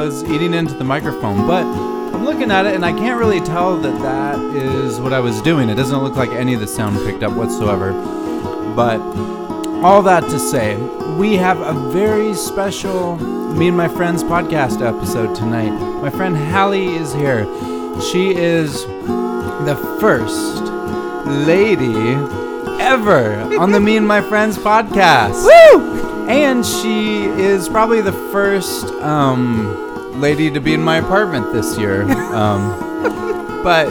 All right. I was eating into the microphone, but I'm looking at it and I can't really tell that that is what I was doing. It doesn't look like any of the sound picked up whatsoever. But all that to say, we have a very special Me and My Friends podcast episode tonight. My friend Hallie is here. She is the first lady ever on the Me and My Friends podcast. Woo! And she is probably the first um, lady to be in my apartment this year. Um, but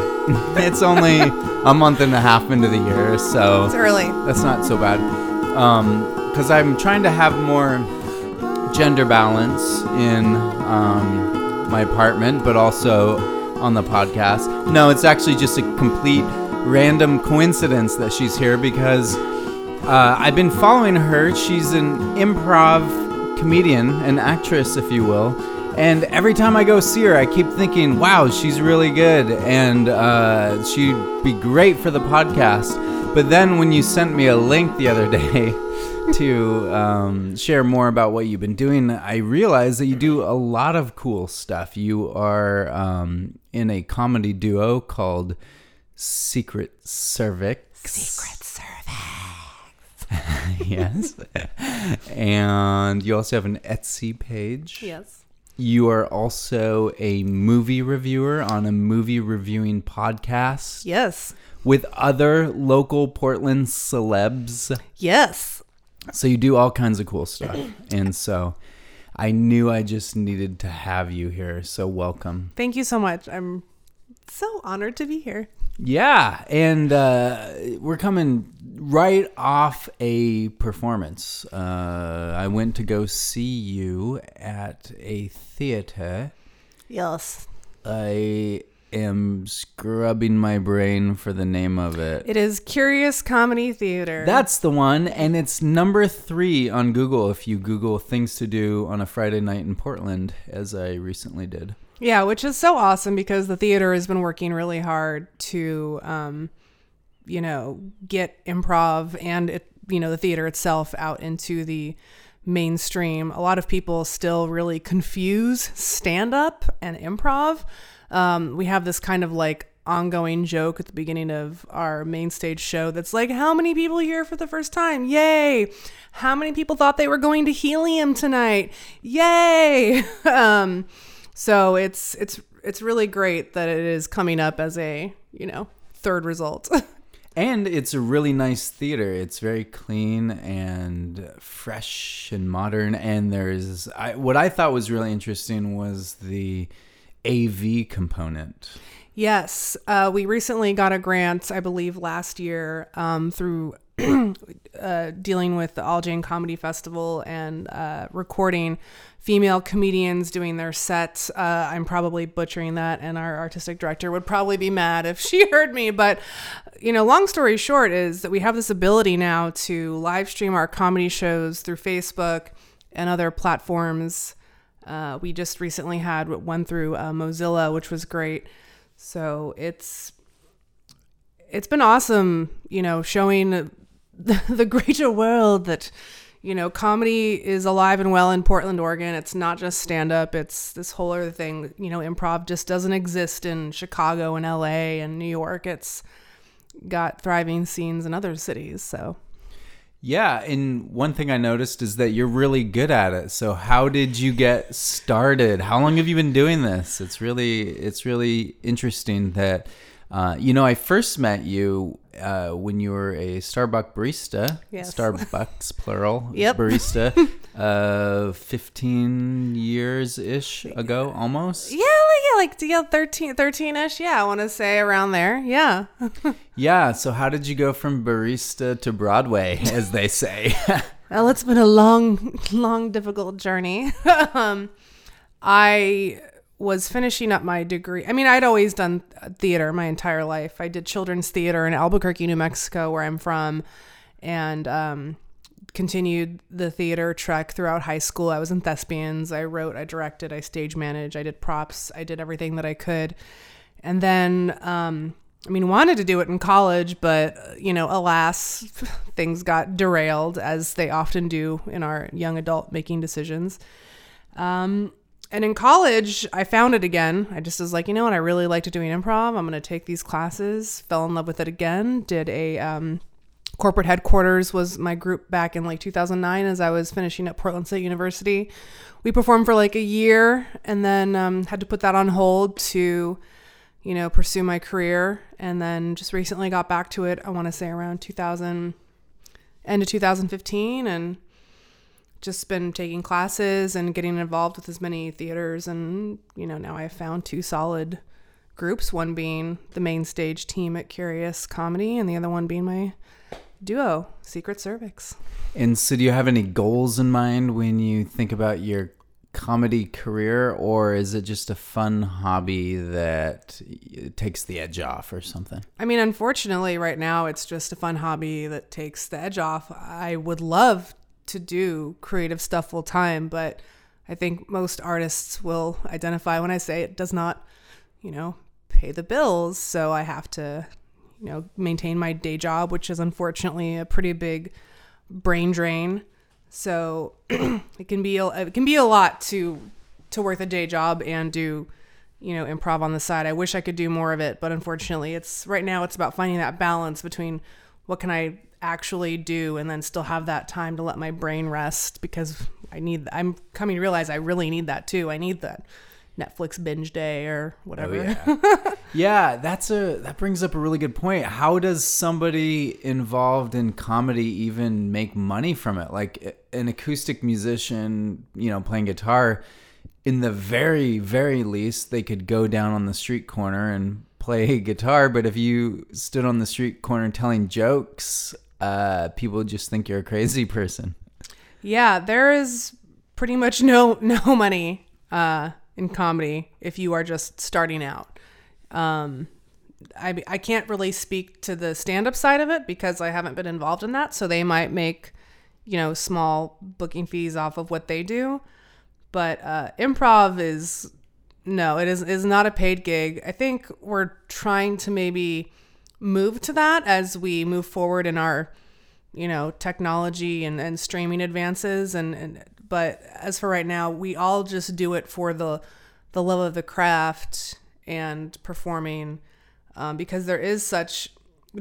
it's only a month and a half into the year, so It's early. that's not so bad. Because I'm trying to have more gender balance in um, my apartment, but also on the podcast. No, it's actually just a complete random coincidence that she's here because uh, I've been following her. She's an improv comedian, an actress, if you will. And every time I go see her, I keep thinking, wow, she's really good. And uh, she'd be great for the podcast. But then when you sent me a link the other day to um, share more about what you've been doing, I realized that you do a lot of cool stuff. You are um, in a comedy duo called Secret Cervix. Secret Cervix. yes. and you also have an Etsy page. Yes. You are also a movie reviewer on a movie reviewing podcast Yes. with other local Portland celebs. Yes. So you do all kinds of cool stuff. and so I knew I just needed to have you here. So welcome. Thank you so much. I'm so honored to be here. Yeah, and uh, we're coming right off a performance. Uh, I went to go see you at a theater. Yes. I am scrubbing my brain for the name of it. It is Curious Comedy Theater. That's the one, and it's number three on Google if you Google things to do on a Friday night in Portland, as I recently did. Yeah, which is so awesome because the theater has been working really hard to, um, you know, get improv and it, you know, the theater itself out into the mainstream. A lot of people still really confuse stand up and improv. Um, we have this kind of like ongoing joke at the beginning of our main stage show that's like, how many people here for the first time? Yay! How many people thought they were going to helium tonight? Yay! um, so it's it's it's really great that it is coming up as a you know third result. And it's a really nice theater. It's very clean and fresh and modern. And there's I, what I thought was really interesting was the AV component. Yes, uh, we recently got a grant, I believe, last year um, through uh, dealing with the All Jane Comedy Festival and uh, recording female comedians doing their sets. Uh, I'm probably butchering that, and our artistic director would probably be mad if she heard me. But, you know, long story short is that we have this ability now to live stream our comedy shows through Facebook and other platforms. Uh, we just recently had one through uh, Mozilla, which was great. So it's it's been awesome, you know, showing the, the greater world that you know comedy is alive and well in Portland, Oregon. It's not just stand up; it's this whole other thing. You know, improv just doesn't exist in Chicago and L.A. and New York. It's got thriving scenes in other cities. So Yeah, and one thing I noticed is that you're really good at it. So how did you get started? How long have you been doing this? It's really it's really interesting that uh, you know I first met you uh, when you were a Starbucks barista. Yes. Starbucks plural. Yep. Barista. uh, fifteen years ish ago, almost. yeah, like yeah, like yeah, 13 13ish. Yeah, I want to say around there. Yeah. Yeah. So how did you go from barista to Broadway, as they say? Well, it's been a long, long, difficult journey. um, I was finishing up my degree. I mean, I'd always done theater my entire life. I did children's theater in Albuquerque, New Mexico, where I'm from, and um, continued the theater trek throughout high school. I was in thespians. I wrote, I directed, I stage managed, I did props, I did everything that I could. And then um, I mean, wanted to do it in college, but uh, you know, alas, things got derailed as they often do in our young adult making decisions. Um, and in college, I found it again. I just was like, you know what? I really liked doing improv. I'm going to take these classes. Fell in love with it again. Did a um, corporate headquarters was my group back in like 2009 as I was finishing at Portland State University. We performed for like a year and then um, had to put that on hold to, you know, pursue my career. And then just recently got back to it. I want to say around 2000, end of 2015, and just been taking classes and getting involved with as many theaters. And you know, now I've found two solid groups. One being the main stage team at Curious Comedy, and the other one being my duo, Secret Cervix. And so, do you have any goals in mind when you think about your comedy career, or is it just a fun hobby that takes the edge off or something? I mean, unfortunately, right now it's just a fun hobby that takes the edge off. I would love to do creative stuff full time, but I think most artists will identify when I say it does not, you know, pay the bills. So I have to you know, maintain my day job, which is unfortunately a pretty big brain drain. So it can be a, it can be a lot to to work a day job and do you know improv on the side. I wish I could do more of it, but unfortunately, it's right now it's about finding that balance between what can I actually do and then still have that time to let my brain rest because I need I'm coming to realize I really need that too. I need that Netflix binge day or whatever. Oh, yeah. yeah, that's a that brings up a really good point. How does somebody involved in comedy even make money from it? Like an acoustic musician, you know, playing guitar, in the very very least they could go down on the street corner and play guitar, but if you stood on the street corner telling jokes, uh, people just think you're a crazy person. Yeah, there is pretty much no no money uh, in comedy if you are just starting out. Um, I, I can't really speak to the stand up side of it because I haven't been involved in that. So they might make, you know, small booking fees off of what they do. But uh, improv is, no, it is, is not a paid gig. I think we're trying to maybe move to that as we move forward in our, you know, technology and, and streaming advances. And, and but as for right now, we all just do it for the the love of the craft and performing um, because there is such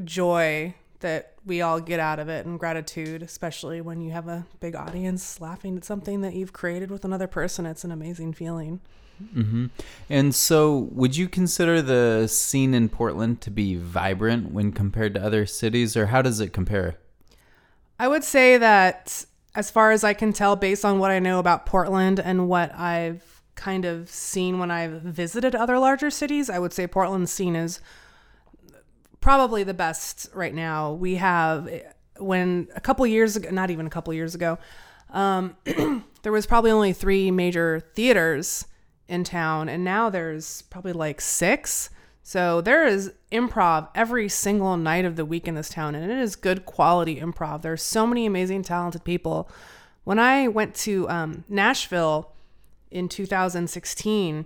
joy that we all get out of it and gratitude, especially when you have a big audience laughing at something that you've created with another person. It's an amazing feeling. Mm-hmm. And so, would you consider the scene in Portland to be vibrant when compared to other cities, or how does it compare? I would say that as far as I can tell, based on what I know about Portland and what I've kind of seen when I've visited other larger cities, I would say Portland's scene is probably the best right now. We have, when a couple years ago, not even a couple years ago, um, there was probably only three major theaters in town, and now there's probably like six. So there is improv every single night of the week in this town, and it is good quality improv. There's so many amazing, talented people. When I went to um, Nashville in 2016,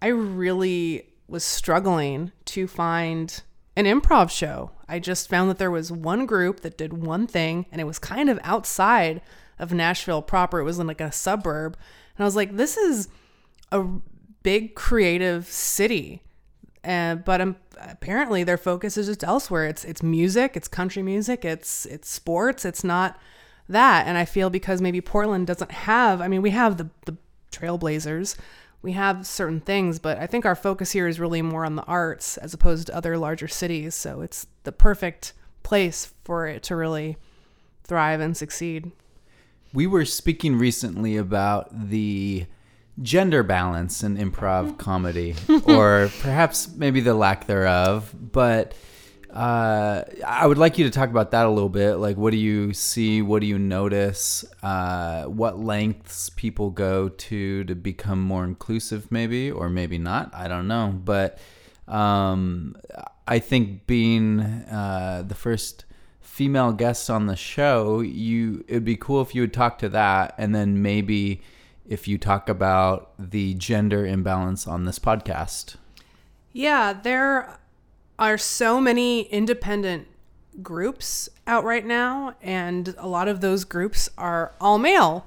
I really was struggling to find an improv show. I just found that there was one group that did one thing, and it was kind of outside of Nashville proper. It was in like a suburb. And I was like, this is a big creative city uh, but um, apparently their focus is just elsewhere. It's it's music, it's country music, it's it's sports. It's not that. And I feel because maybe Portland doesn't have. I mean, we have the the Trailblazers, we have certain things, but I think our focus here is really more on the arts as opposed to other larger cities. So it's the perfect place for it to really thrive and succeed. We were speaking recently about the gender balance in improv comedy, or perhaps maybe the lack thereof. But uh, I would like you to talk about that a little bit. Like, what do you see? What do you notice? Uh, what lengths people go to to become more inclusive, maybe, or maybe not? I don't know. But um, I think being uh, the first female guest on the show, you it'd be cool if you would talk to that, and then maybe if you talk about the gender imbalance on this podcast. Yeah, there are so many independent groups out right now, and a lot of those groups are all male.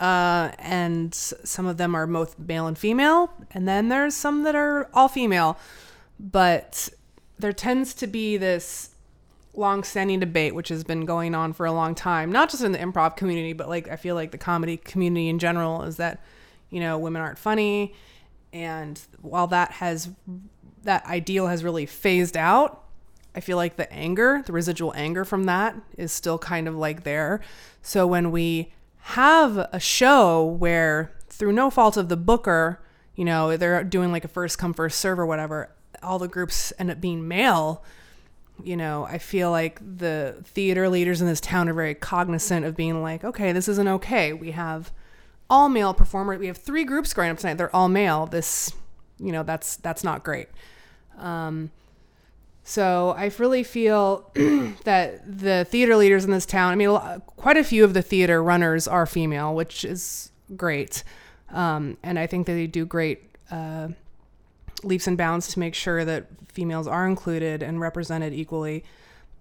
Uh, and some of them are both male and female, and then there's some that are all female. But there tends to be this long-standing debate, which has been going on for a long time, not just in the improv community, but like I feel like the comedy community in general, is that you know women aren't funny, and while that has that ideal has really phased out, I feel like the anger, the residual anger from that, is still kind of like there. So when we have a show where through no fault of the booker, you know, they're doing like a first come first serve or whatever, all the groups end up being male. You know, I feel like the theater leaders in this town are very cognizant of being like, okay, this isn't okay. We have all male performers. We have three groups going up tonight. They're all male. This, you know, that's that's not great. Um, so I really feel that the theater leaders in this town, I mean, quite a few of the theater runners are female, which is great. Um, and I think that they do great uh, leaps and bounds to make sure that females are included and represented equally.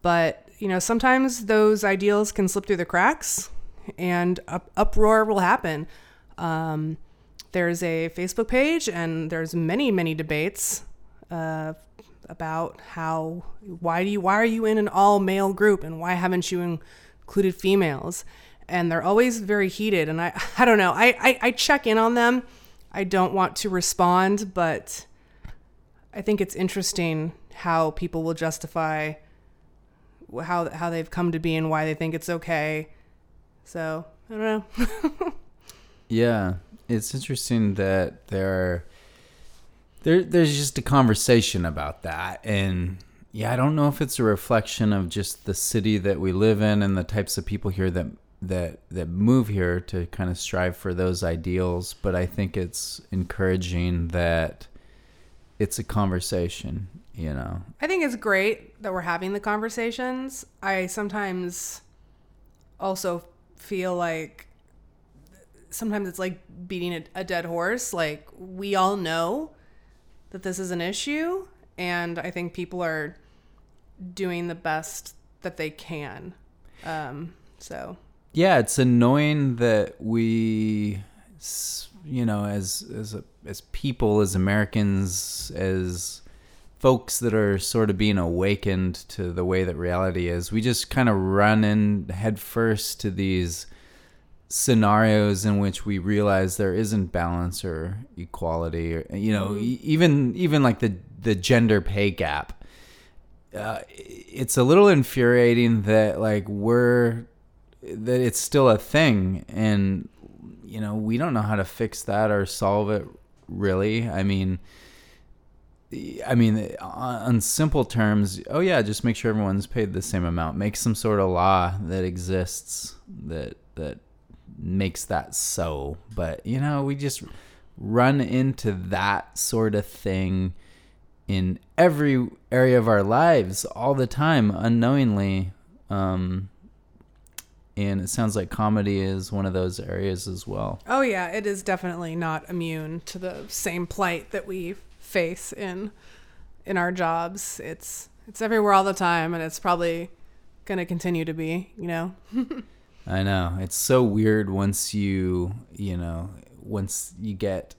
But, you know, sometimes those ideals can slip through the cracks and up- uproar will happen. Um, there's a Facebook page and there's many, many debates. Uh, about how why do you why are you in an all male group and why haven't you included females and they're always very heated and i i don't know I, I i check in on them i don't want to respond but i think it's interesting how people will justify how how they've come to be and why they think it's okay. So i don't know. Yeah it's interesting that there there there's just a conversation about that. And yeah i don't know if it's a reflection of just the city that we live in and the types of people here that that that move here to kind of strive for those ideals but i think it's encouraging that it's a conversation you know? I think it's great that we're having the conversations. I sometimes also feel like sometimes it's like beating a, a dead horse. Like we all know that this is an issue, and I think people are doing the best that they can. Um, so. Yeah, it's annoying that we, you know, as as a, as people, as Americans, as folks that are sort of being awakened to the way that reality is, we just kind of run in headfirst to these scenarios in which we realize there isn't balance or equality or you know mm-hmm. even even like the the gender pay gap uh, it's a little infuriating that like we're that it's still a thing and you know we don't know how to fix that or solve it really i mean I mean, on simple terms, oh yeah, just make sure everyone's paid the same amount. Make some sort of law that exists that that makes that so. But, you know, we just run into that sort of thing in every area of our lives all the time, unknowingly. Um, and it sounds like comedy is one of those areas as well. Oh, yeah, it is definitely not immune to the same plight that we face in in our jobs. It's it's everywhere all the time, and it's probably going to continue to be. You know. I know. It's so weird once you, you know, once you get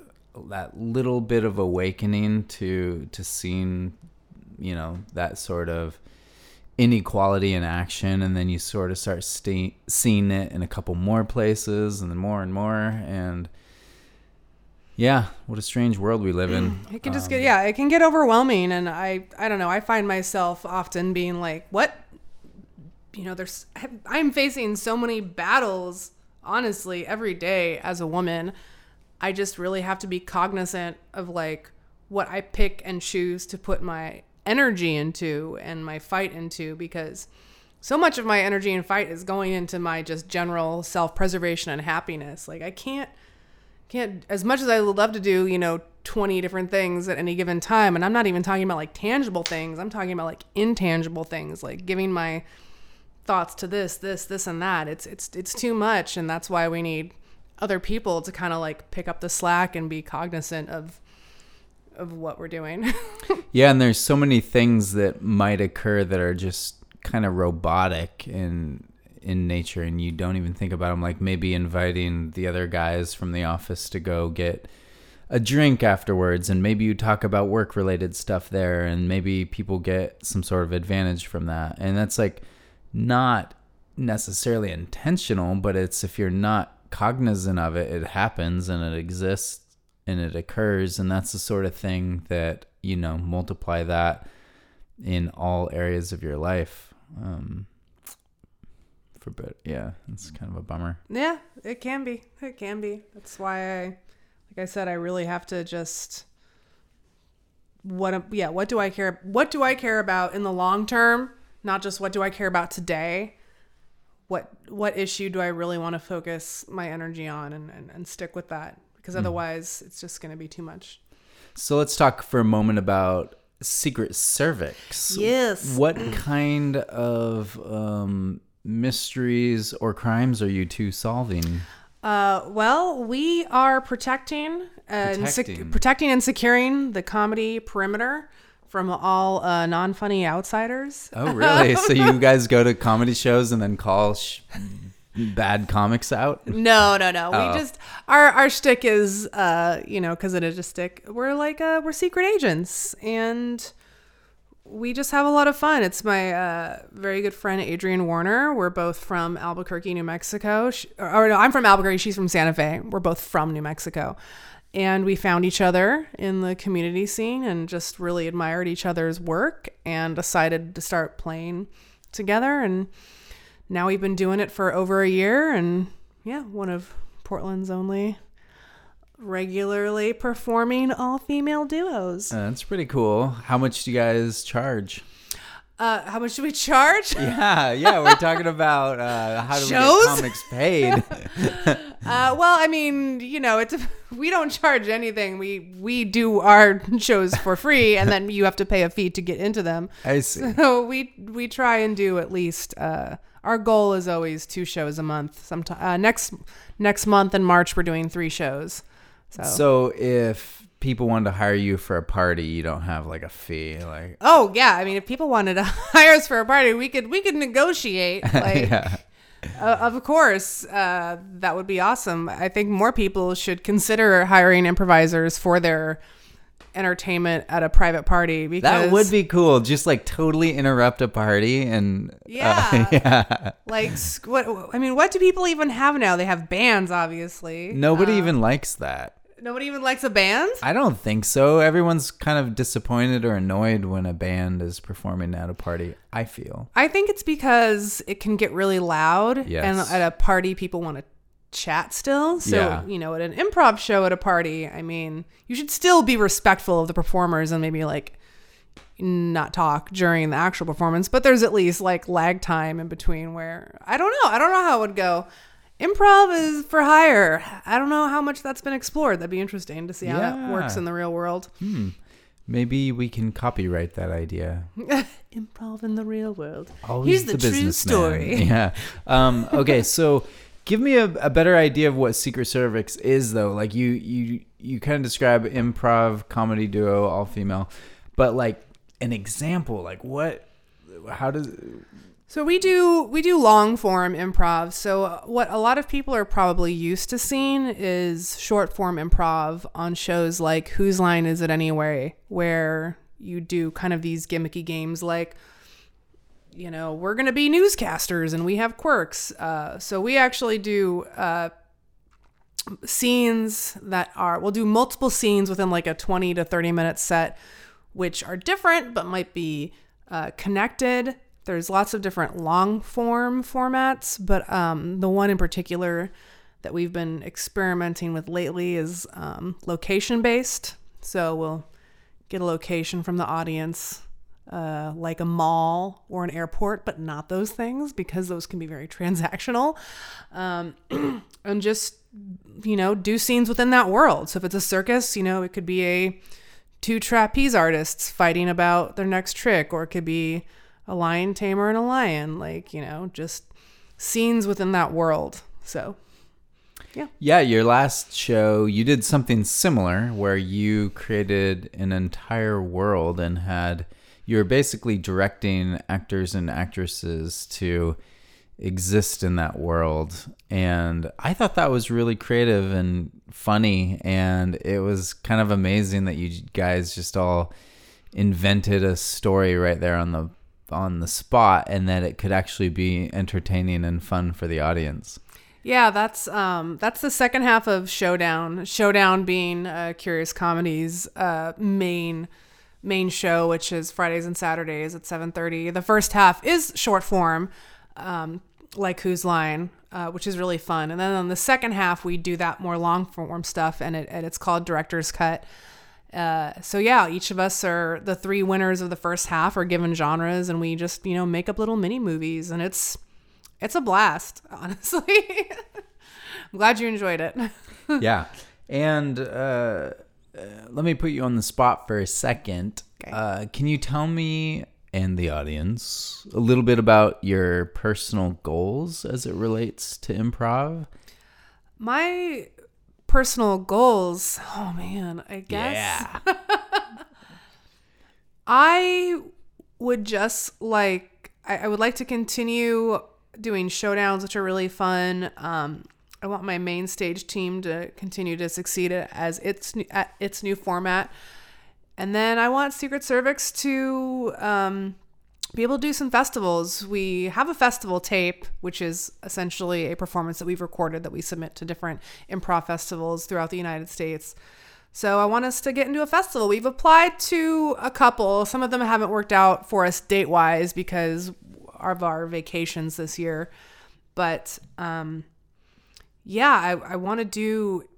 that little bit of awakening to to seeing, you know, that sort of inequality in action and then you sort of start st- seeing it in a couple more places and then more and more and yeah, what a strange world we live in. It can just um, get yeah, it can get overwhelming and I I don't know, I find myself often being like, "What? you know, there's I'm facing so many battles honestly every day as a woman. I just really have to be cognizant of like what I pick and choose to put my energy into and my fight into because so much of my energy and fight is going into my just general self-preservation and happiness. Like I can't can't as much as I would love to do, you know, 20 different things at any given time and I'm not even talking about like tangible things. I'm talking about like intangible things, like giving my thoughts to this, this, this, and that. It's it's it's too much, and that's why we need other people to kind of like pick up the slack and be cognizant of of what we're doing. Yeah, and there's so many things that might occur that are just kind of robotic in in nature, and you don't even think about them. Like maybe inviting the other guys from the office to go get a drink afterwards, and maybe you talk about work related stuff there, and maybe people get some sort of advantage from that, and that's like not necessarily intentional, but it's if you're not cognizant of it, it happens and it exists and it occurs, and that's the sort of thing that you know multiply that in all areas of your life. Um, for bit, yeah, it's kind of a bummer. yeah, it can be. It can be. That's why I, like I said, I really have to just. What? Yeah. What do I care? What do I care about in the long term? Not just what do I care about today. What What issue do I really want to focus my energy on and and, and stick with that? Because otherwise, it's just going to be too much. So let's talk for a moment about Secret Cervix. Yes. What kind of um, mysteries or crimes are you two solving? Uh, well, we are protecting and sec- Protecting. protecting and securing the comedy perimeter from all uh, non-funny outsiders. Oh, really? so you guys go to comedy shows and then call sh- bad comics out? No, no, no. Oh. We just our our shtick is, uh, you know, because it is a stick. We're like uh, we're secret agents, and we just have a lot of fun. It's my uh, very good friend Adrian Warner. We're both from Albuquerque, New Mexico. She, or, or no, I'm from Albuquerque. She's from Santa Fe. We're both from New Mexico, and we found each other in the community scene and just really admired each other's work and decided to start playing together and now we've been doing it for over a year and yeah one of portland's only regularly performing all female duos Uh, that's pretty cool. How much do you guys charge? uh how much do we charge Yeah, yeah, we're talking about uh, how do we Shows? get comics paid. uh well i mean you know it's we don't charge anything we we do our shows for free and then you have to pay a fee to get into them I see. so we we try and do at least uh our goal is always two shows a month sometime uh, next next month in march we're doing three shows so So if people wanted to hire you for a party, you don't have like a fee, like Oh yeah, I mean, if people wanted to hire us for a party, we could we could negotiate. Like, yeah. uh, of course, uh, that would be awesome. I think more people should consider hiring improvisers for their entertainment at a private party because That would be cool. Just like totally interrupt a party and uh, Yeah. yeah. like what I mean. What do people even have now? They have bands, obviously. Nobody Uh, even likes that. nobody even likes a band. I don't think so. Everyone's kind of disappointed or annoyed when a band is performing at a party. I feel. I think it's because it can get really loud, Yes. and at a party, people want to chat still. So, Yeah. you know, at an improv show at a party, I mean, you should still be respectful of the performers and maybe like not talk during the actual performance, but there's at least like lag time in between where I don't know. I don't know how it would go. Improv is for hire. I don't know how much that's been explored. That'd be interesting to see how that works in the real world. Hmm. Maybe we can copyright that idea. Improv in the real world. Always Here's the, true businessman. story. Yeah. Um, okay, so give me a, a better idea of what Secret Cervix is, though. Like you, you, you kind of describe improv comedy duo, all female, but like an example, like what? How does? So we do we do long form improv. So what a lot of people are probably used to seeing is short form improv on shows like Whose Line Is It Anyway, where you do kind of these gimmicky games like you know we're gonna be newscasters and we have quirks. Uh, so we actually do uh, scenes that are we'll do multiple scenes within like a 20 to 30 minute set which are different but might be uh, connected. There's lots of different long form formats but um, the one in particular that we've been experimenting with lately is um, location based. So we'll get a location from the audience uh, like a mall or an airport, but not those things because those can be very transactional. Um, and just, you know, do scenes within that world. So if it's a circus, you know, it could be a two trapeze artists fighting about their next trick, or it could be a lion tamer and a lion, like, you know, just scenes within that world. So yeah. Yeah, your last show, you did something similar where you created an entire world and had you were basically directing actors and actresses to exist in that world. And I thought that was really creative and funny and it was kind of amazing that you guys just all invented a story right there on the on the spot and that it could actually be entertaining and fun for the audience. Yeah, that's um that's the second half of Showdown. Showdown being uh, Curious Comedy's uh, main main show, which is Fridays and Saturdays at seven thirty. The first half is short form, um, like Whose Line, uh, which is really fun. And then on the second half, we do that more long form stuff, and it and it's called Director's Cut. Uh, so yeah, each of us are the three winners of the first half are given genres, and we just you know make up little mini movies, and it's it's a blast, honestly. I'm glad you enjoyed it. yeah. And uh, uh, let me put you on the spot for a second. Okay. Uh, can you tell me and the audience a little bit about your personal goals as it relates to improv? My personal goals, oh man, I guess I would just like I, I would like to continue doing showdowns, which are really fun. Um, I want my main stage team to continue to succeed as its at its new format, and then I want Secret Cervix to um, be able to do some festivals. We have a festival tape, which is essentially a performance that we've recorded that we submit to different improv festivals throughout the United States. So I want us to get into a festival. We've applied to a couple. Some of them haven't worked out for us date wise because of our vacations this year. But um, yeah, I, I want to do.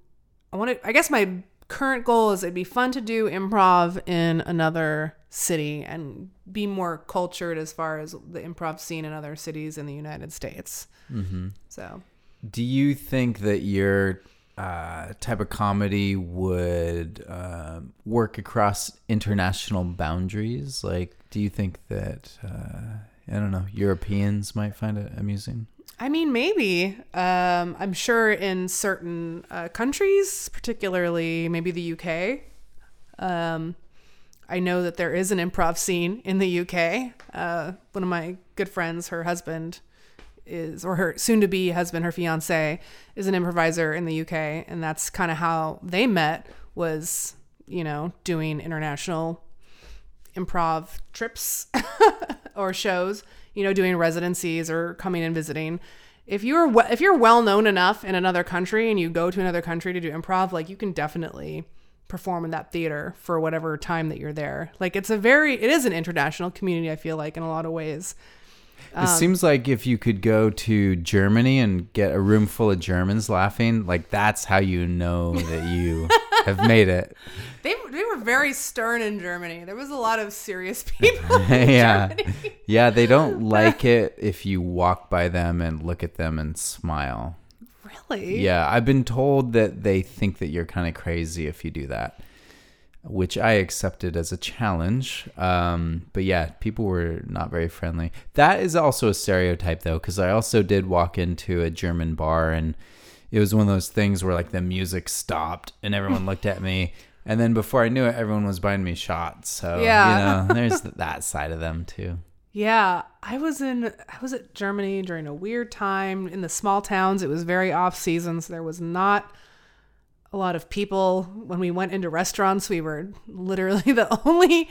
I want to. I guess my current goal is it'd be fun to do improv in another city and be more cultured as far as the improv scene in other cities in the United States. Mm-hmm. So, Do you think that your uh, type of comedy would uh, work across international boundaries? Like, do you think that uh, I don't know Europeans might find it amusing? I mean, maybe. Um, I'm sure in certain uh, countries, particularly maybe the UK. Um, I know that there is an improv scene in the UK. Uh, one of my good friends, her husband is, or her soon to be husband, her fiance, is an improviser in the UK. And that's kind of how they met, was, you know, doing international improv trips or shows, you know, doing residencies or coming and visiting. If you're we- if you're well known enough in another country and you go to another country to do improv, like you can definitely perform in that theater for whatever time that you're there. Like it's a very it is an international community I feel like in a lot of ways. It um, seems like if you could go to Germany and get a room full of Germans laughing, like that's how you know that you have made it. They they were very stern in Germany. There was a lot of serious people. in yeah. Germany. Yeah, they don't like it if you walk by them and look at them and smile. Really? Yeah, I've been told that they think that you're kind of crazy if you do that, which I accepted as a challenge. Um, but yeah, people were not very friendly. That is also a stereotype, though, because I also did walk into a German bar and it was one of those things where like the music stopped and everyone looked at me. And then before I knew it, everyone was buying me shots. So, Yeah. you know, there's that side of them too. Yeah, I was in I was at Germany during a weird time in the small towns. It was very off season, so there was not a lot of people. When we went into restaurants, we were literally the only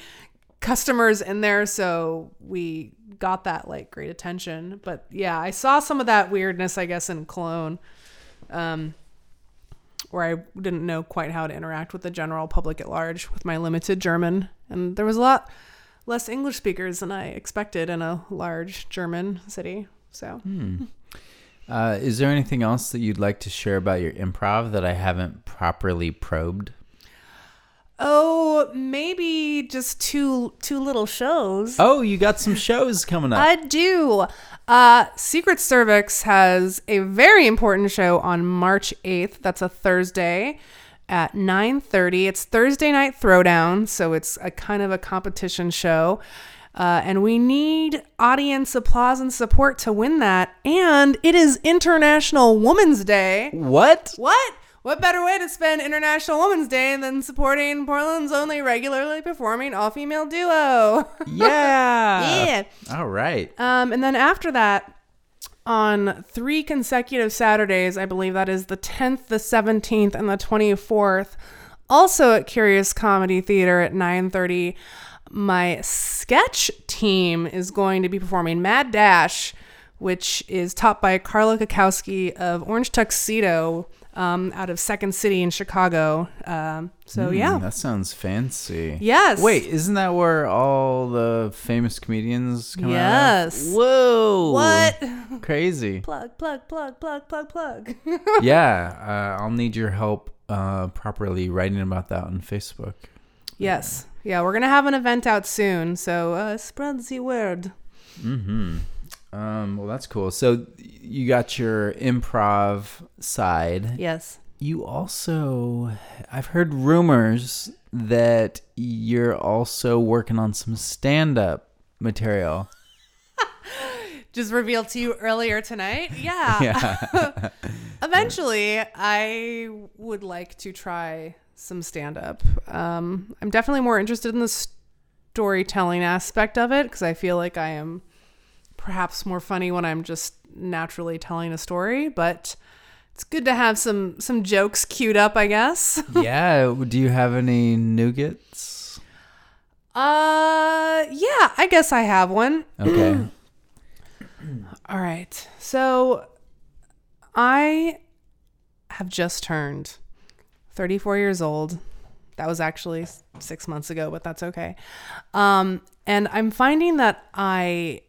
customers in there, so we got that like great attention. But yeah, I saw some of that weirdness, I guess, in Cologne. Um where I didn't know quite how to interact with the general public at large with my limited German. And there was a lot less English speakers than I expected in a large German city. So, Uh, is there anything else that you'd like to share about your improv that I haven't properly probed? oh, maybe just two two little shows. Oh, you got some shows coming up. I do. Uh, Secret Cervix has a very important show on March 8th. That's a Thursday at 9:30. It's Thursday night throwdown, so it's a kind of a competition show. Uh, and we need audience applause and support to win that. And it is International Women's Day. What? What? What better way to spend International Women's Day than supporting Portland's only regularly performing all female duo? Yeah. yeah. All right. Um, and then after that, on three consecutive Saturdays, I believe that is the 10th, the 17th, and the 24th, also at Curious Comedy Theater at 9:30, my sketch team is going to be performing Mad Dash, which is taught by Carla Kakowski of Orange Tuxedo um, out of Second City in Chicago. Um, so Mm, yeah, That sounds fancy. yes. Wait, isn't that where all the famous comedians come out? of? Yes. Whoa. what? Crazy. plug, plug, plug, plug, plug, plug. yeah, uh, I'll need your help uh, properly writing about that on Facebook. Yes. Yeah, we're gonna have an event out soon, so uh, spread the word. Mm-hmm. Um, well, that's cool. So you got your improv side. Yes. You also, I've heard rumors that you're also working on some stand-up material. Just revealed to you earlier tonight. Yeah. Yeah. Eventually, I would like to try some stand up. Um, I'm definitely more interested in the storytelling aspect of it because I feel like I am perhaps more funny when I'm just naturally telling a story, but it's good to have some some jokes queued up, I guess. yeah. Do you have any nougats? Uh, yeah, I guess I have one. Okay. All right. So I have just turned 34 years old. That was actually six months ago, but that's okay. Um, and I'm finding that I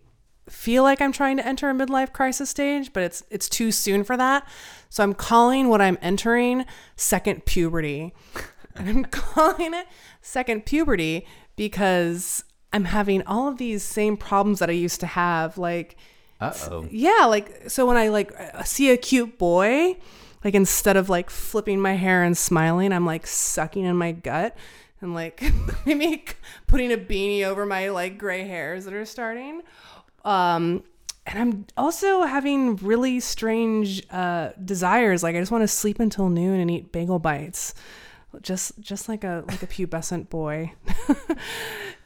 feel like I'm trying to enter a midlife crisis stage, but it's it's too soon for that. So I'm calling what I'm entering second puberty. And I'm calling it second puberty because I'm having all of these same problems that I used to have like Uh oh. yeah, like so when I like see a cute boy, like instead of like flipping my hair and smiling, I'm like sucking in my gut and like maybe putting a beanie over my like gray hairs that are starting. Um and I'm also having really strange uh desires. Like I just want to sleep until noon and eat bagel bites. Just just like a like a pubescent boy.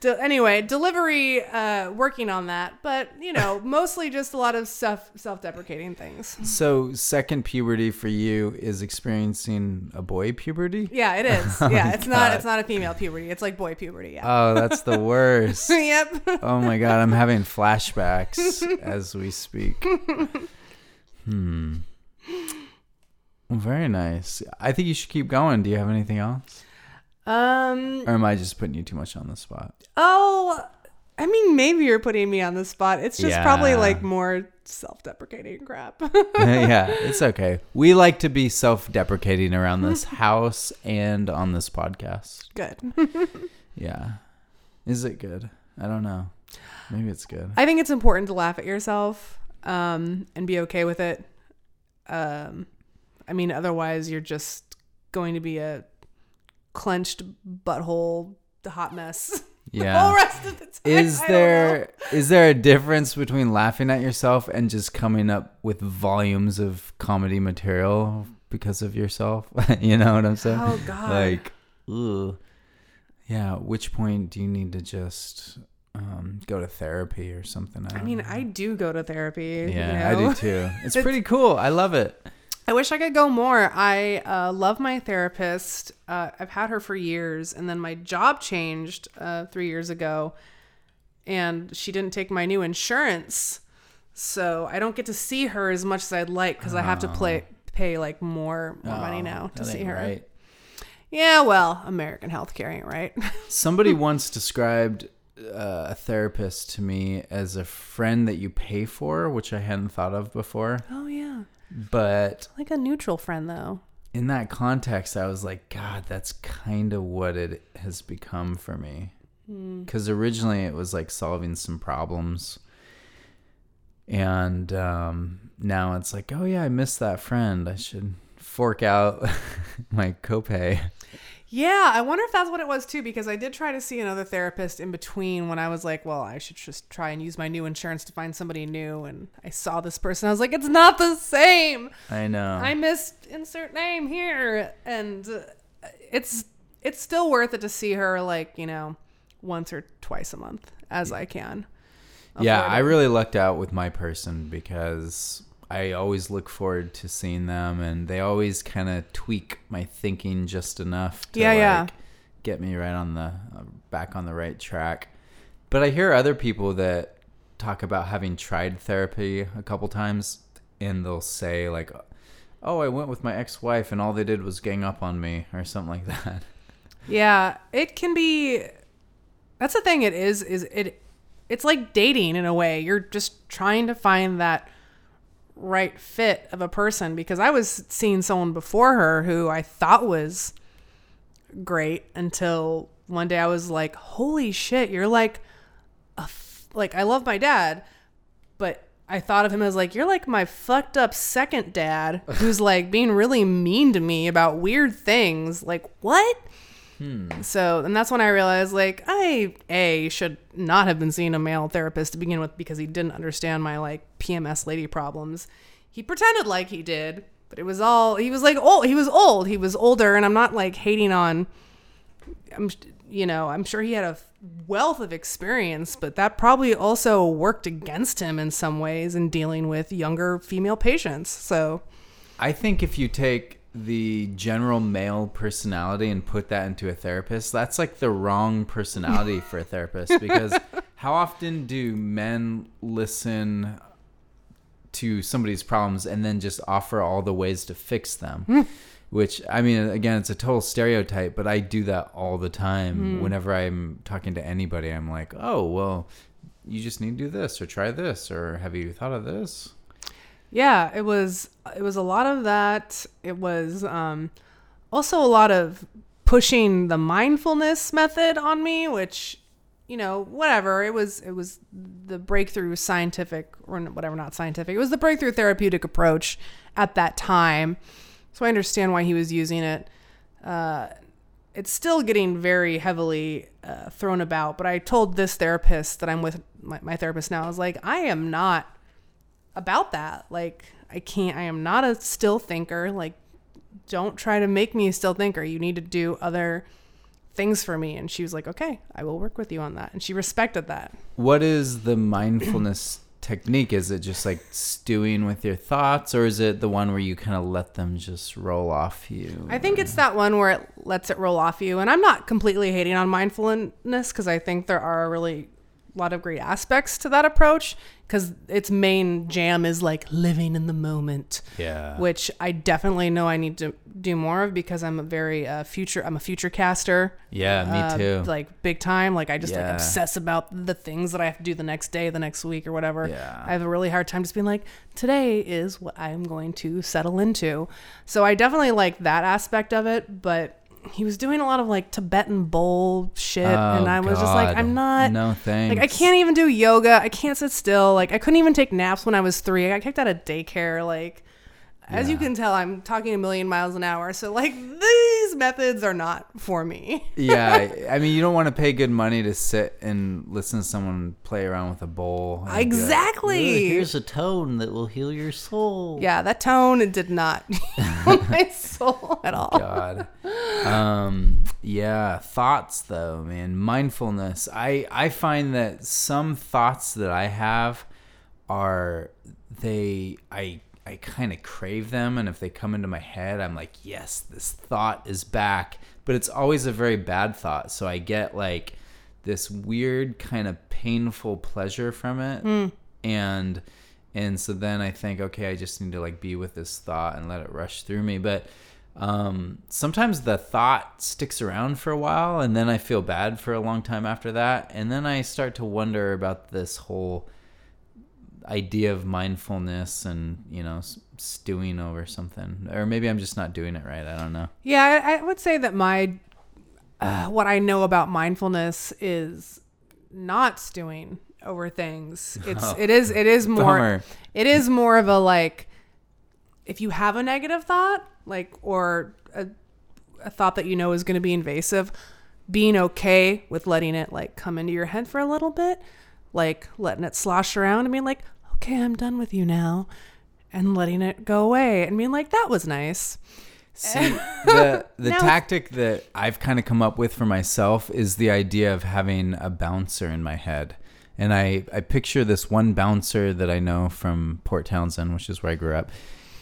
De- anyway, delivery uh working on that, but you know, mostly just a lot of self self-deprecating things. So second puberty for you is experiencing a boy puberty? Yeah, it is. Yeah, it's not it's not a female puberty. It's like boy puberty. Yeah. Oh, that's the worst. yep. Oh my god, I'm having flashbacks as we speak. Hmm. Very nice. I think you should keep going. Do you have anything else? Um Or am I just putting you too much on the spot? oh, I mean maybe you're putting me on the spot. It's just probably like more self-deprecating crap. yeah, it's okay. We like to be self deprecating around this house and on this podcast. Good. Yeah. Is it good? I don't know. Maybe it's good. I think it's important to laugh at yourself um, and be okay with it. Um, I mean, otherwise, you're just going to be a clenched butthole hot mess the whole Yeah. rest of the time. Is I there is there a difference between laughing at yourself and just coming up with volumes of comedy material because of yourself? you know what I'm saying? Oh God! Like, ugh. Yeah, at which point do you need to just um, go to therapy or something? I don't mean, know. I do go to therapy. yeah, you know? I do too. It's, It's- pretty cool. I love it. I wish I could go more. I uh, love my therapist. Uh, I've had her for years, and then my job changed uh, three years ago, and she didn't take my new insurance, so I don't get to see her as much as I'd like because I have to play pay like more more money Oh, now to see her. Right. Yeah, well, American healthcare ain't right. Somebody once described uh, a therapist to me as a friend that you pay for, which I hadn't thought of before. oh yeah, But like a neutral friend though. in that context, I was like, God, that's kind of what it has become for me. Because originally it was like solving some problems. And um, now it's like, oh, yeah, I missed that friend. I should fork out my copay. Yeah, I wonder if that's what it was too, because I did try to see another therapist in between when I was like, well, I should just try and use my new insurance to find somebody new. And I saw this person. I was like, it's not the same. I know. I missed insert name here. And uh, it's it's still worth it to see her like, you know, once or twice a month as I can. yeah, I really lucked out with my person because I always look forward to seeing them, and they always kind of tweak my thinking just enough to Yeah, like, yeah. get me right on the uh, back on the right track. But I hear other people that talk about having tried therapy a couple times, and they'll say like, "Oh, I went with my ex-wife, and all they did was gang up on me," or something like that. Yeah, it can be. That's the thing. It is. Is it? It's like dating in a way. You're just trying to find that right fit of a person. Because I was seeing someone before her who I thought was great until one day I was like, "Holy shit! You're like a f- like I love my dad, but." I thought of him as like, you're like my fucked up second dad who's like being really mean to me about weird things. Like, what? Hmm. So, and that's when I realized, like, I a should not have been seeing a male therapist to begin with because he didn't understand my like PMS lady problems. He pretended like he did, but it was all he was like old. He was old. He was older, and I'm not like hating on. I'm, you know, I'm sure he had a wealth of experience, but that probably also worked against him in some ways in dealing with younger female patients. So, I think if you take the general male personality and put that into a therapist, that's like the wrong personality for a therapist because how often do men listen to somebody's problems and then just offer all the ways to fix them? Hmm. Which I mean, again, it's a total stereotype, but I do that all the time. Hmm. Whenever I'm talking to anybody, I'm like, "Oh, well, you just need to do this or try this or have you thought of this?" Yeah, it was it was a lot of that. It was um also a lot of pushing the mindfulness method on me, which you know, whatever. It was it was the breakthrough scientific or whatever, not scientific. It was the breakthrough therapeutic approach at that time. So I understand why he was using it. Uh, it's still getting very heavily uh, thrown about, but I told this therapist that I'm with my, my therapist now. I was like, I am not about that. Like, I can't, I am not a still thinker. Like, don't try to make me a still thinker. You need to do other things for me. And she was like, okay, I will work with you on that. And she respected that. What is the mindfulness technique? Is it just like stewing with your thoughts, or is it the one where you kind of let them just roll off you? I think it's that one where it lets it roll off you. And I'm not completely hating on mindfulness because I think there are really lot of great aspects to that approach because its main jam is like living in the moment. yeah. which I definitely know I need to do more of because I'm a very uh, future. I'm a future caster. yeah, me uh, too. Like big time. Like I just like obsess about the things that I have to do the next day, the next week, or whatever. Yeah. I have a really hard time just being like, today is what I'm going to settle into. So I definitely like that aspect of it, but. He was doing a lot of like Tibetan bowl shit, oh, and Oh, I was just like, I'm not. No thanks. Like I can't even do yoga. I can't sit still. Like I couldn't even take naps when I was three. I got kicked out of daycare. Like as you can tell, I'm talking a million miles an hour. So like these methods are not for me. yeah, I- I mean, you don't want to pay good money to sit and listen to someone play around with a bowl. and be like, Exactly. Here's a tone that will heal your soul. yeah, that tone it did not heal my soul at all. God. Um, yeah, thoughts though, man. Mindfulness. I I find that some thoughts that I have are they I I kind of crave them and if they come into my head, I'm like, "Yes, this thought is back." But it's always a very bad thought, so I get like this weird kind of painful pleasure from it. And and so then I think, okay, I just need to like be with this thought and let it rush through me. But um, sometimes the thought sticks around for a while, and then I feel bad for a long time after that, and then I start to wonder about this whole idea of mindfulness and you know stewing over something, or maybe I'm just not doing it right. I don't know. Yeah, I, I would say that my uh, what I know about mindfulness is not stewing over things. It's Oh, it is it is more bummer. it is more of a like if you have a negative thought like or a, a thought that you know is going to be invasive, being okay with letting it like come into your head for a little bit, like letting it slosh around and being like, okay, I'm done with you now, and letting it go away and being like, that was nice. See, the the Now- tactic that I've kind of come up with for myself is the idea of having a bouncer in my head. And I, I picture this one bouncer that I know from Port Townsend, which is where I grew up.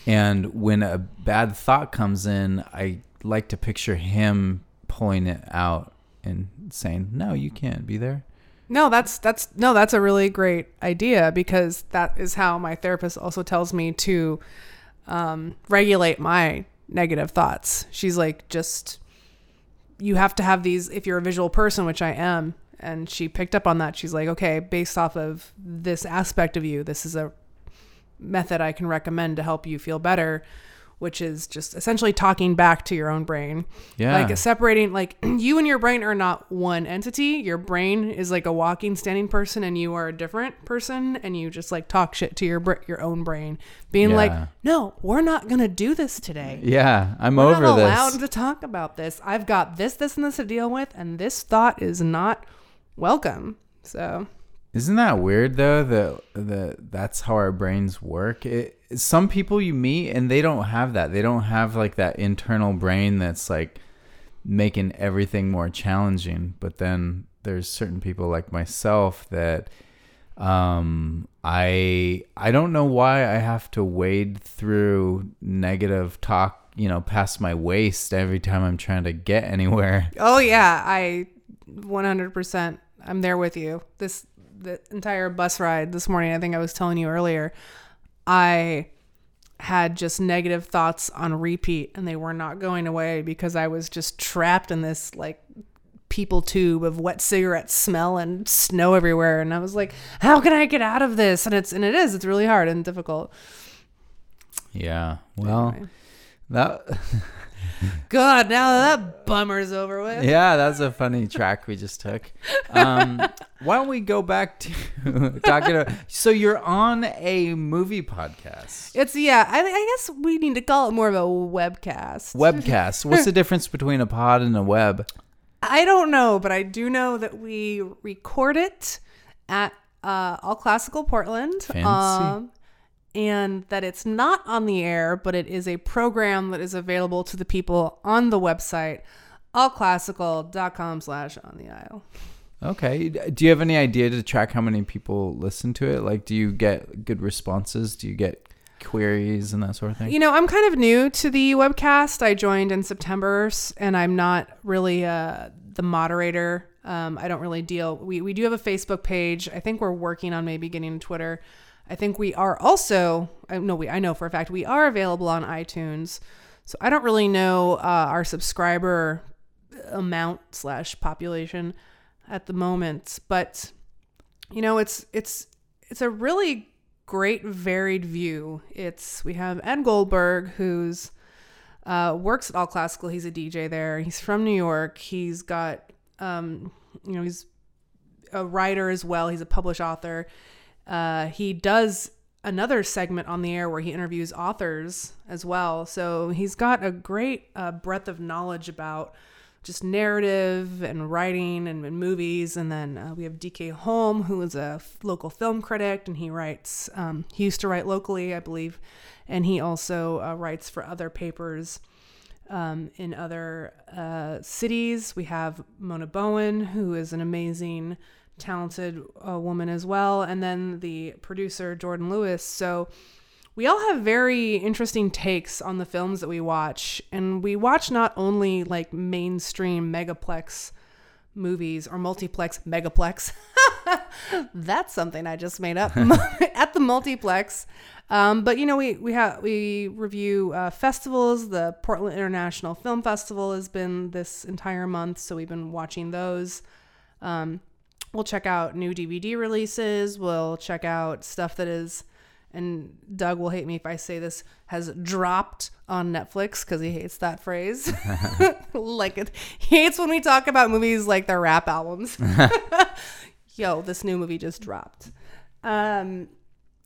And when a bad thought comes in, I like to picture him pulling it out and saying, No, you can't be there. No, that's that's no, that's a really great idea because that is how my therapist also tells me to um, regulate my negative thoughts. She's like, just you have to have these if you're a visual person, which I am, and she picked up on that. She's like, okay, based off of this aspect of you, this is a method I can recommend to help you feel better, which is just essentially talking back to your own brain. Yeah. Like separating, like you and your brain are not one entity. Your brain is like a walking, standing person, and you are a different person. And you just like talk shit to your br- your own brain, being like, "No, we're not gonna do this today. yeah, I'm We're over not allowed this. to talk about this. I've got this, this, and this to deal with, and this thought is not welcome." So Isn't that weird though that that that's how our brains work? It, some people you meet and they don't have that. They don't have like that internal brain that's like making everything more challenging. But then there's certain people like myself that um I I don't know why I have to wade through negative talk, you know, past my waist every time I'm trying to get anywhere. Oh yeah, I 100% I'm there with you. This the entire bus ride this morning, I think I was telling you earlier, I had just negative thoughts on repeat and they were not going away because I was just trapped in this like people tube of wet cigarette smell and snow everywhere and I was like, how can I get out of this? And it's and it is, it's really hard and difficult. Yeah. Well, Anyway. that God, now that bummer's over with. yeah, that's a funny track we just took. Um, why don't we go back to talking about? So you're on a movie podcast, It's yeah. I, I guess we need to call it more of a webcast. webcast. What's the difference between a pod and a web? I don't know, but I do know that we record it at uh, All Classical Portland. Fancy. And that it's not on the air, but it is a program that is available to the people on the website, allclassical.com slash on the aisle. Okay. Do you have any idea to track how many people listen to it? Like, do you get good responses? Do you get queries and that sort of thing? You know, I'm kind of new to the webcast. I joined in September, and I'm not really uh, the moderator. Um, I don't really deal. We we do have a Facebook page. I think we're working on maybe getting a Twitter. I think we are also. I know we. I know for a fact we are available on iTunes. So I don't really know uh, our subscriber amount slash population at the moment, but you know, it's it's it's a really great varied view. It's we have Ed Goldberg who's uh, works at All Classical. He's a DJ there. He's from New York. He's got um, you know he's a writer as well. He's a published author. Uh, he does another segment on the air where he interviews authors as well. So he's got a great uh, breadth of knowledge about just narrative and writing and, and movies. And then uh, we have DK Holm, who is a f- local film critic, and he writes. Um, he used to write locally, I believe, and he also uh, writes for other papers um, in other uh, cities. We have Mona Bowen, who is an amazing, talented uh, woman as well, and then the producer Jordan Lewis. So we all have very interesting takes on the films that we watch, and we watch not only like mainstream megaplex movies or multiplex megaplex. That's something I just made up at the multiplex. Um, but you know, we we have we review uh, festivals. The Portland International Film Festival has been this entire month, so we've been watching those. Um, we'll check out new DVD releases. We'll check out stuff that is, and Doug will hate me if I say this, has dropped on Netflix because he hates that phrase. like it, he hates when we talk about movies like their rap albums. Yo, this new movie just dropped. Um,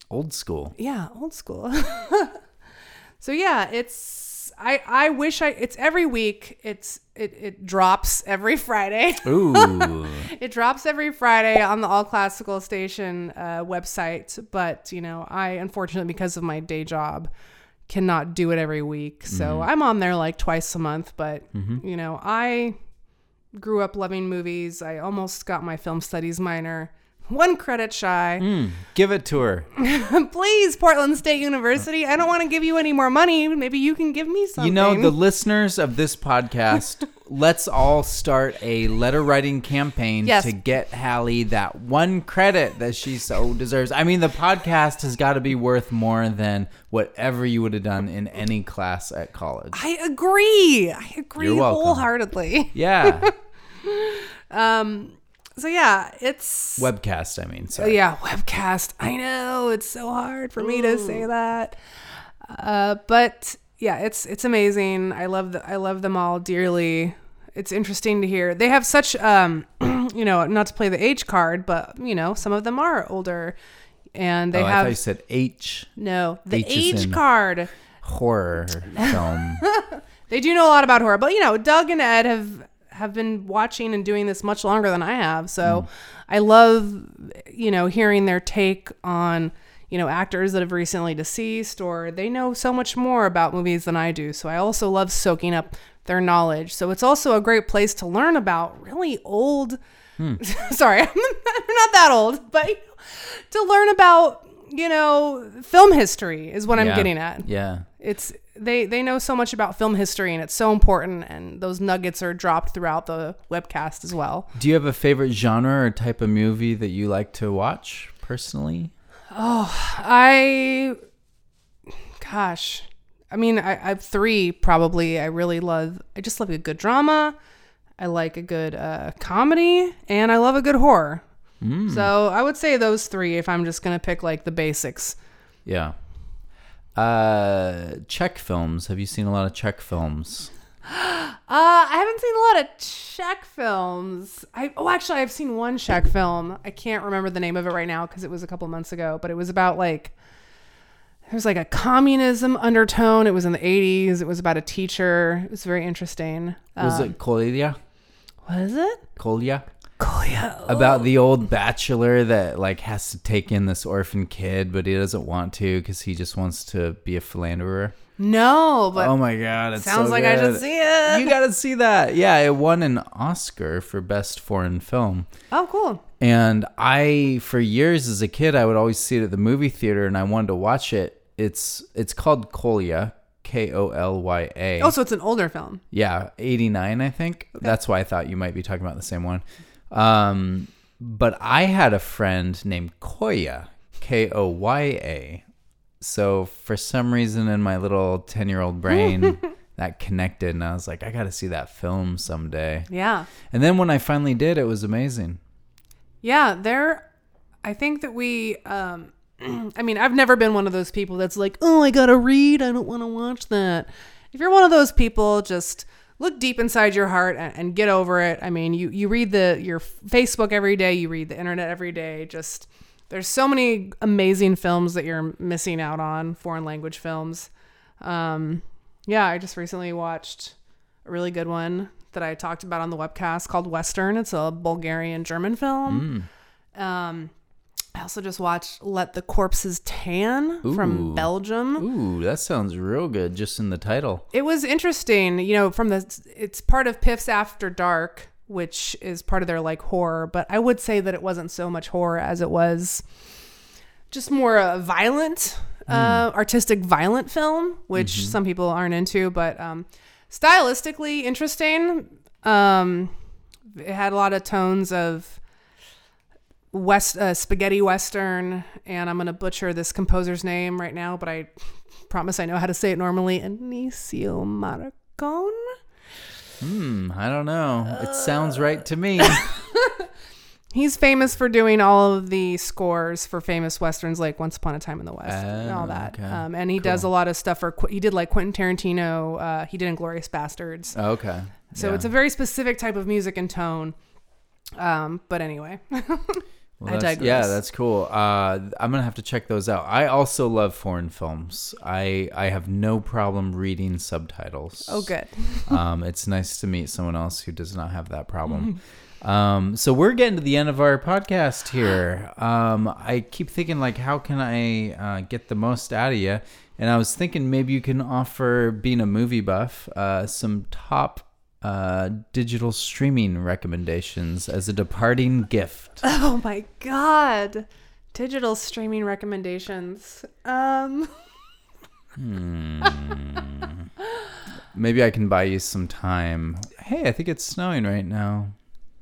Old school. yeah, old school. so yeah, it's it's I I wish I it's every week. It's it it drops every Friday. Ooh. it drops every Friday on the All Classical Station uh, website, but you know, I unfortunately because of my day job cannot do it every week. So I'm on there like twice a month, but you know, I grew up loving movies. I almost got my film studies minor. One credit shy. Mm, give it to her. Please, Portland State University. I don't want to give you any more money. Maybe you can give me something. You know, the listeners of this podcast, let's all start a letter writing campaign Yes. to get Hallie that one credit that she so deserves. I mean, the podcast has got to be worth more than whatever you would have done in any class at college. I agree. I agree wholeheartedly. Yeah. Um. So yeah, it's Webcast, I mean. Sorry. yeah webcast. I know it's so hard for me to say that. Uh, but yeah, it's it's amazing. I love the, I love them all dearly. It's interesting to hear. They have such um, you know, not to play the age card, but you know, some of them are older, and they oh, I have thought you said H no the H age card. horror film. They do know a lot about horror, but you know, Doug and Ed have have been watching and doing this much longer than I have. So mm. I love, you know, hearing their take on, you know, actors that have recently deceased or they know so much more about movies than I do. So I also love soaking up their knowledge. So it's also a great place to learn about really old hmm. sorry, I'm not that old, but to learn about, you know, film history is what I'm getting at. Yeah. it's they they know so much about film history and it's so important and those nuggets are dropped throughout the webcast as well. Do you have a favorite genre or type of movie that you like to watch personally? Oh, I gosh. I mean I, I have three probably. I really love i just love a good drama. I like a good uh, comedy and i love a good horror so i would say those three if i'm just gonna pick like the basics Yeah. Uh, Czech films. Have you seen a lot of Czech films? Uh, I haven't seen a lot of Czech films. I oh, actually, I've seen one Czech film. I can't remember the name of it right now because it was a couple months ago. But it was about like there was like a communism undertone. It was in the '80s. It was about a teacher. It was very interesting. Was Um, it Kolya? Was it? Kolya? About oh. the old bachelor that like has to take in this orphan kid, but he doesn't want to because he just wants to be a philanderer. No, but oh my god, it sounds like I should see it. You gotta see that. Yeah, it won an Oscar for best foreign film. oh, cool. And I, for years as a kid, I would always see it at the movie theater, and I wanted to watch it. It's it's called Kolya, K O L Y A. Oh, so it's an older film. Yeah, 89, I think. That's why I thought you might be talking about the same one. Um, but I had a friend named Koya, K O Y A. So for some reason in my little 10 year old brain, that connected, and I was like, I got to see that film someday. Yeah. And then when I finally did, it was amazing. Yeah, there. I think that we. Um, I mean, I've never been one of those people that's like, oh, I gotta read. I don't want to watch that. If you're one of those people, just look deep inside your heart and, and get over it. I mean, you you read the your Facebook every day. You read the internet every day. Just there's so many amazing films that you're missing out on. Foreign language films. Um, yeah, I just recently watched a really good one that I talked about on the webcast called Western. It's a Bulgarian German film. Um, I also just watched Let the Corpses Tan Ooh. from Belgium. Ooh, that sounds real good just in the title. It was interesting, you know, from the it's part of PIFF's After Dark, which is part of their like horror, but I would say that it wasn't so much horror as it was just more a violent, uh, artistic violent film, which some people aren't into, but um, stylistically interesting. Um, it had a lot of tones of west uh, spaghetti western, and I'm gonna butcher this composer's name right now, but I promise I know how to say it normally. Anicio Marcon. Hmm, I don't know. It sounds right to me. He's famous for doing all of the scores for famous westerns like Once Upon a Time in the West and all Oh, that. okay. Um, and he does a lot of stuff for. He did like Quentin Tarantino. Uh, he did Inglourious Basterds. okay. So Yeah. it's a very specific type of music and tone. Um, but anyway, I digress. Yeah, that's cool. Uh, I'm gonna have to check those out. I also love foreign films. I I have no problem reading subtitles. Oh, good. um, it's nice to meet someone else who does not have that problem. Um, so we're getting to the end of our podcast here. Um, I keep thinking like, how can I uh, get the most out of you? And I was thinking maybe you can offer, being a movie buff, uh, some top uh, digital streaming recommendations as a departing gift. Oh my god. Digital streaming recommendations. Um Maybe I can buy you some time. Hey, I think it's snowing right now.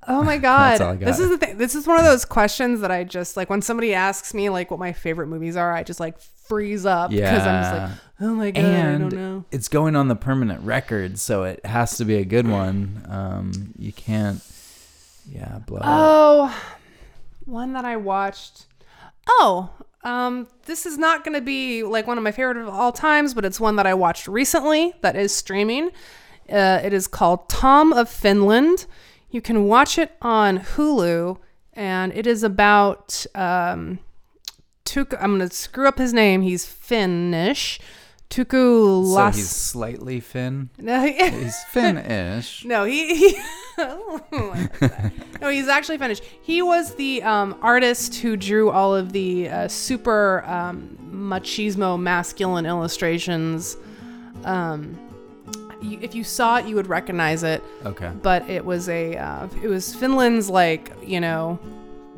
Oh my god. all I got. This is the thing. This is one of those questions that I just like when somebody asks me like what my favorite movies are, I just like freeze up because I'm just Yeah. like, "Oh my god, I don't and know." it's going on the permanent record, so it has to be a good one. Um, you can't, yeah, blow it. Oh, one that I watched. Oh, um, this is not going to be like one of my favorite of all times, but it's one that I watched recently that is streaming. Uh, it is called Tom of Finland. You can watch it on Hulu, and it is about um, Touko. I'm going to screw up his name. He's Finnish. Touko So he's slightly Finn. No, he- He's Finn-ish. no, he. he Oh, I like that. no, he's actually Finnish. He was the um, artist who drew all of the uh, super um, machismo masculine illustrations. Um, you, if you saw it, you would recognize it. Okay. But it was a. Uh, it was Finland's like you know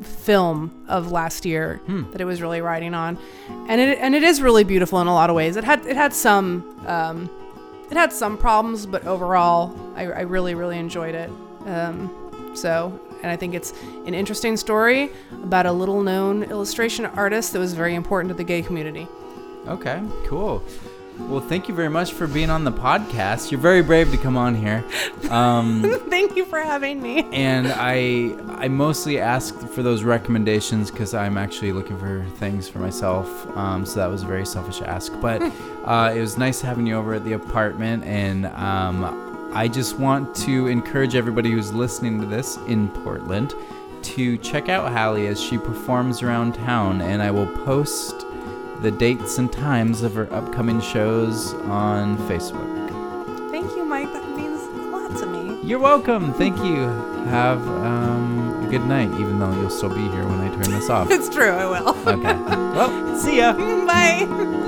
film of last year that it was really riding on, and it and it is really beautiful in a lot of ways. It had it had some um, it had some problems, but overall, I, I really really enjoyed it. Um, so, and I think it's an interesting story about a little known illustration artist that was very important to the gay community. Okay. Cool. Well, thank you very much for being on the podcast. You're very brave to come on here. Um, Thank you for having me. and I I mostly ask for those recommendations because I'm actually looking for things for myself. Um, so that was a very selfish ask, but uh, it was nice having you over at the apartment, and um, I just want to encourage everybody who's listening to this in Portland to check out Hallie as she performs around town, and I will post the dates and times of her upcoming shows on Facebook. Thank you, Mike. That means a lot to me. You're welcome. Thank you. Have um, a good night, even though you'll still be here when I turn this off. It's true, I will. Okay. Well, see ya. Bye.